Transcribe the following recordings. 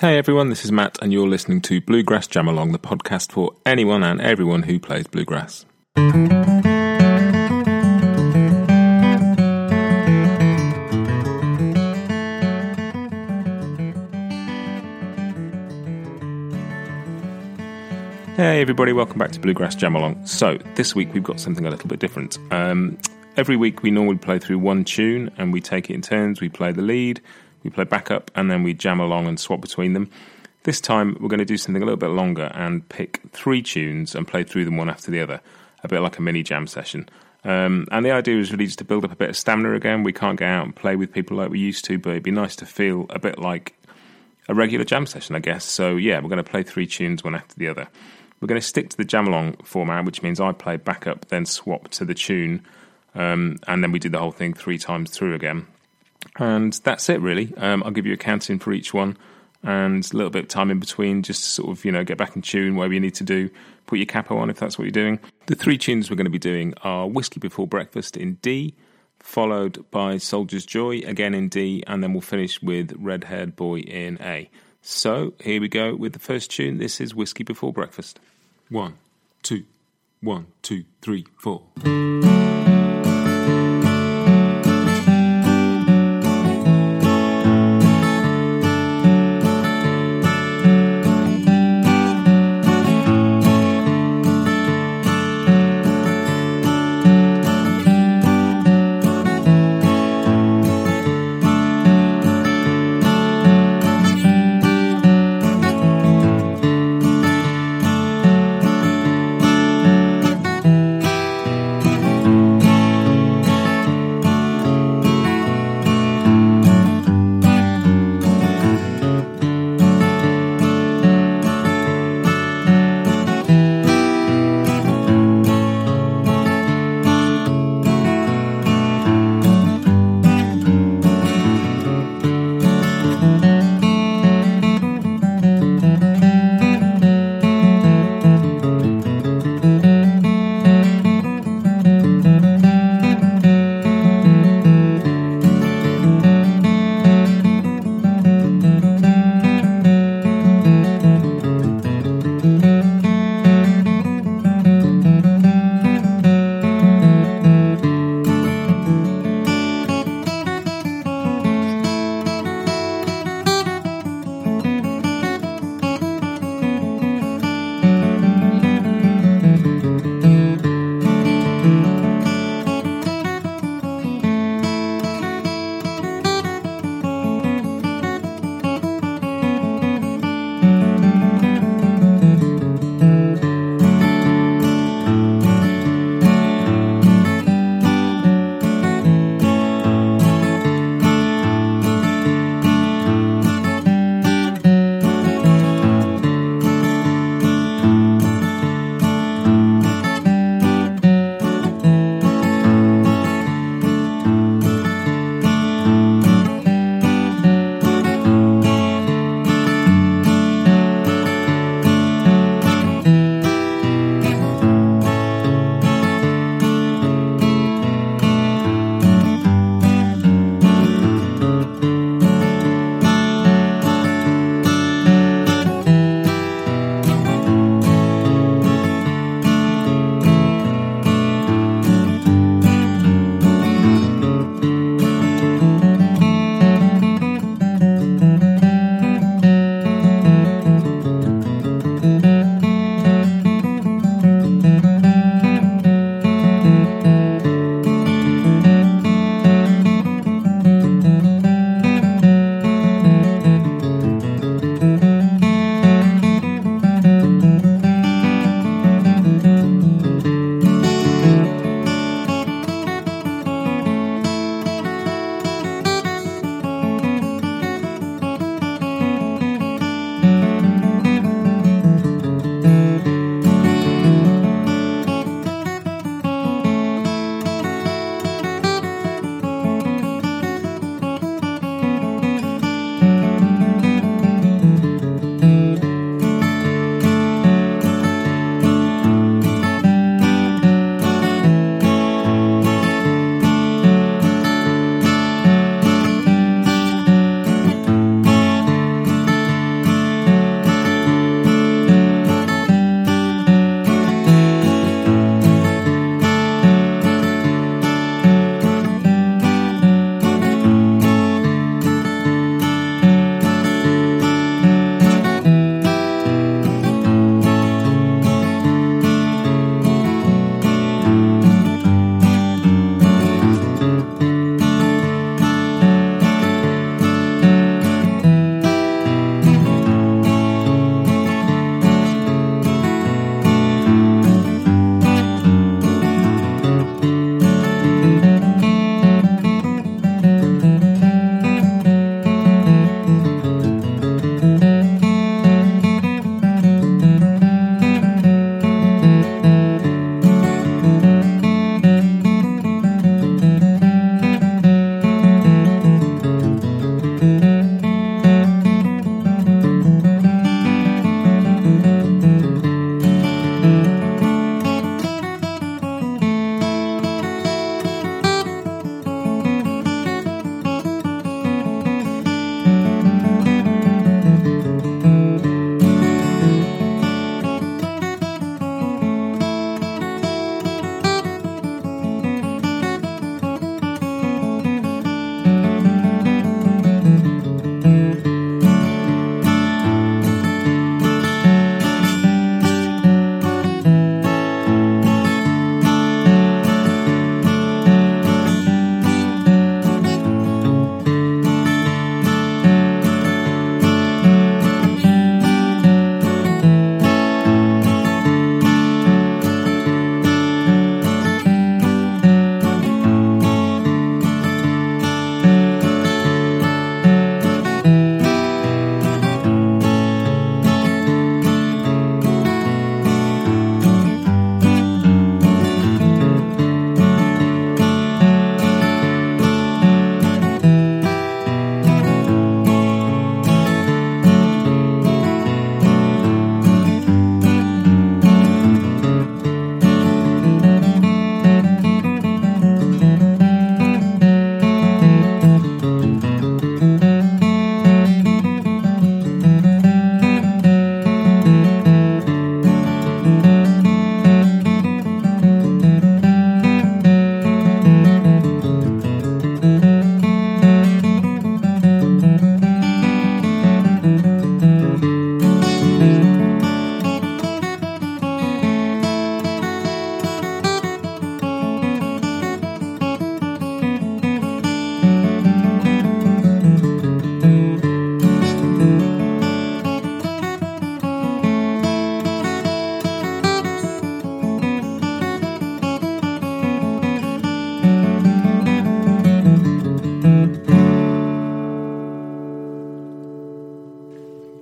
Hey everyone, this is Matt, and you're listening to Bluegrass Jam Along, the podcast for anyone and everyone who plays bluegrass. Hey everybody, welcome back to Bluegrass Jam Along. So, this week we've got something a little bit different. Um, every week we normally play through one tune and we take it in turns. We play the lead, we play backup, and then we jam along and swap between them. This time, we're going to do something a little bit longer and pick three tunes and play through them one after the other, a bit like a mini jam session. Um, and the idea is really just to build up a bit of stamina again. We can't get out and play with people like we used to, but it'd be nice to feel a bit like a regular jam session, I guess. So, yeah, we're going to play three tunes one after the other. We're going to stick to the jam along format, which means I play backup, then swap to the tune, um, and then we do the whole thing three times through again. And that's it, really. Um, I'll give you a counting for each one and a little bit of time in between just to sort of, you know, get back in tune, whatever you need to do. Put your capo on if that's what you're doing. The three tunes we're going to be doing are Whiskey Before Breakfast in D, followed by Soldier's Joy again in D, and then we'll finish with Red Haired Boy in A. So here we go with the first tune. This is Whiskey Before Breakfast. One, two, one, two, three, four.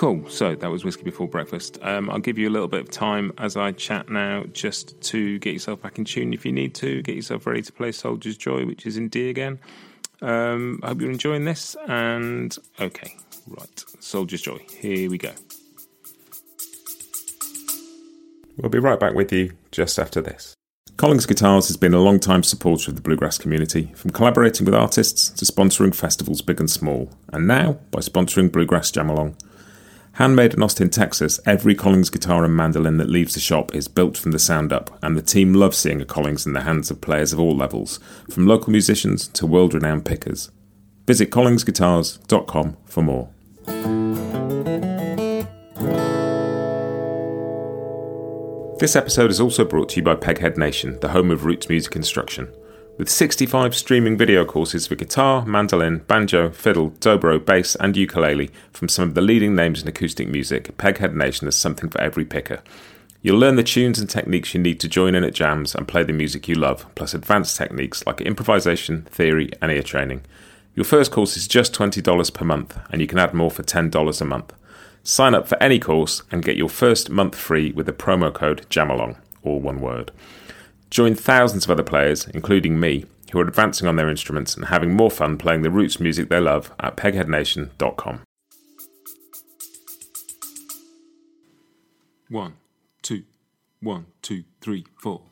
Cool. So that was Whiskey Before Breakfast. Um, I'll give you a little bit of time as I chat now just to get yourself back in tune if you need to, get yourself ready to play Soldier's Joy, which is in D again. Um, I hope you're enjoying this. And okay, right. Soldier's Joy. Here we go. We'll be right back with you just after this. Collings Guitars has been a long time supporter of the bluegrass community, from collaborating with artists to sponsoring festivals big and small, and now by sponsoring Bluegrass Jam Along. Handmade in Austin, Texas, every Collings guitar and mandolin that leaves the shop is built from the sound up, and the team loves seeing a Collings in the hands of players of all levels, from local musicians to world renowned pickers. Visit collingsguitars.com for more. This episode is also brought to you by Peghead Nation, the home of roots music instruction. With 65 streaming video courses for guitar, mandolin, banjo, fiddle, dobro, bass, and ukulele from some of the leading names in acoustic music, Peghead Nation has something for every picker. You'll learn the tunes and techniques you need to join in at jams and play the music you love, plus advanced techniques like improvisation, theory, and ear training. Your first course is just $20 per month, and you can add more for $10 a month. Sign up for any course and get your first month free with the promo code JAMALONG, all one word. Join thousands of other players, including me, who are advancing on their instruments and having more fun playing the roots music they love at pegheadnation.com. One, two, one, two, three, four.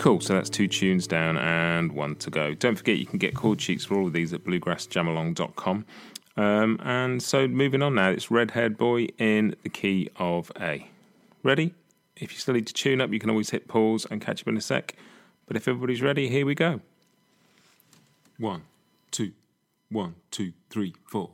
Cool, so that's two tunes down and one to go. Don't forget you can get chord sheets for all of these at bluegrassjamalong.com. Um, and so moving on now, it's Red Haired Boy in the key of A. Ready? If you still need to tune up, you can always hit pause and catch up in a sec. But if everybody's ready, here we go. One, two, one, two, three, four.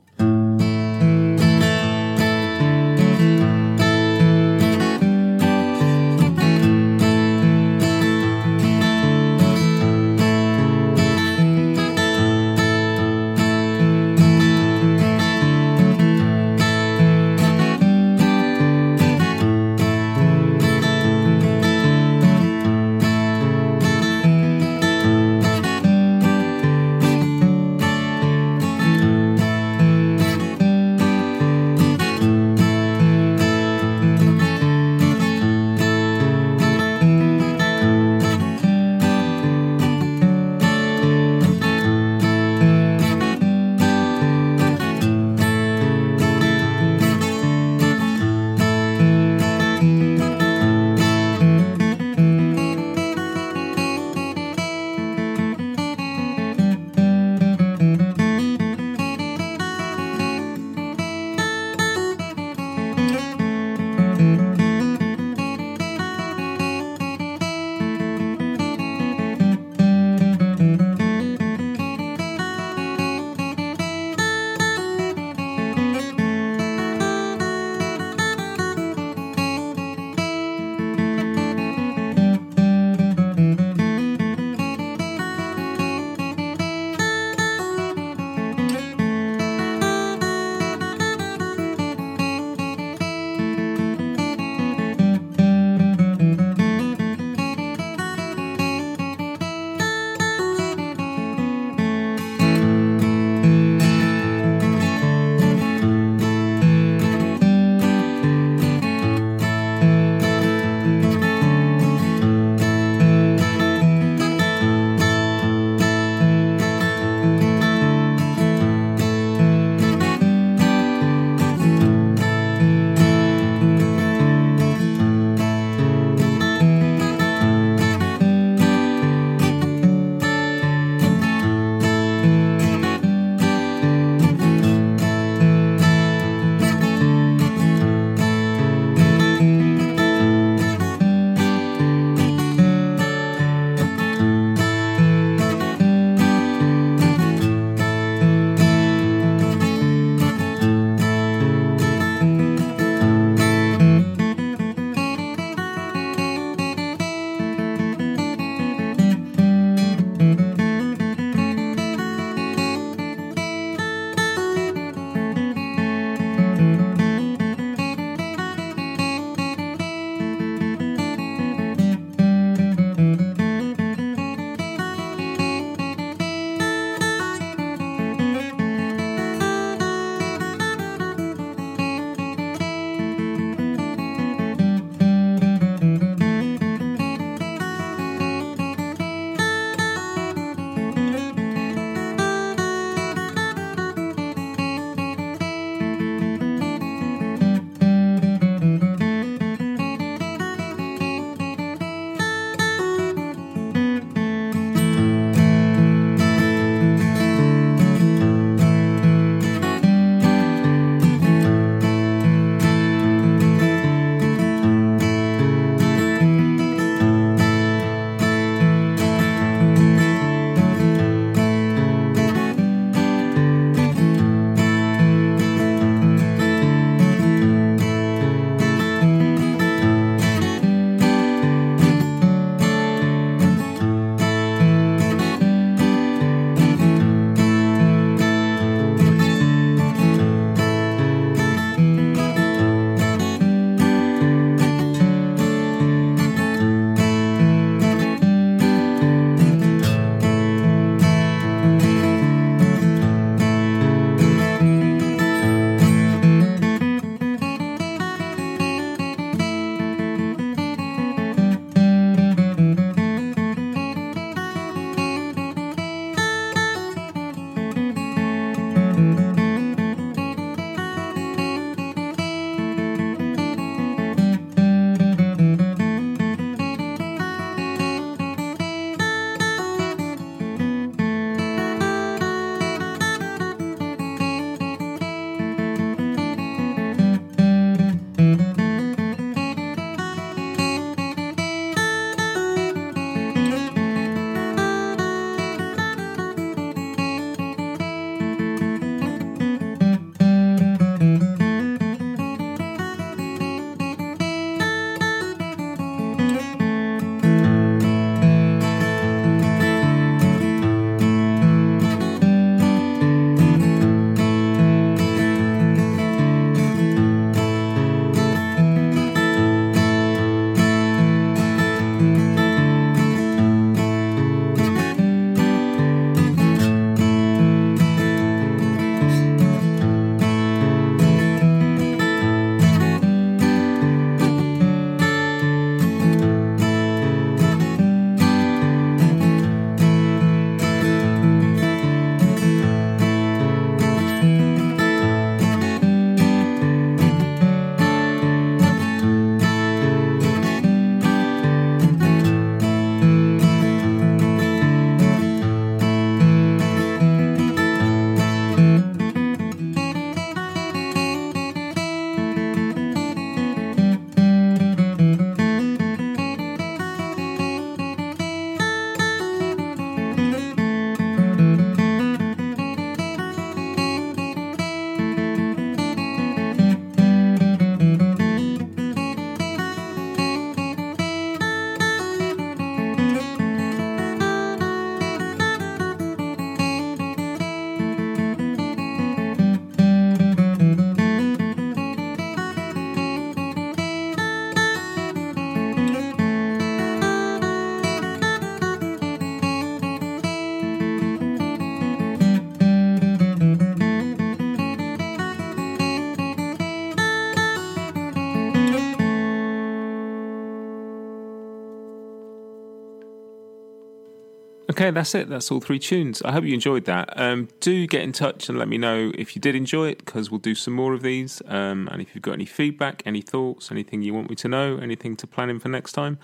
Okay, that's it. That's all three tunes. I hope you enjoyed that. Um, do get in touch and let me know if you did enjoy it because we'll do some more of these. Um, and if you've got any feedback, any thoughts, anything you want me to know, anything to plan in for next time.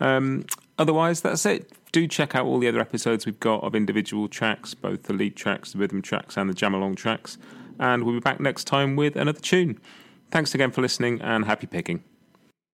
Um, otherwise, that's it. Do check out all the other episodes we've got of individual tracks, both the lead tracks, the rhythm tracks, and the jam along tracks. And we'll be back next time with another tune. Thanks again for listening and happy picking.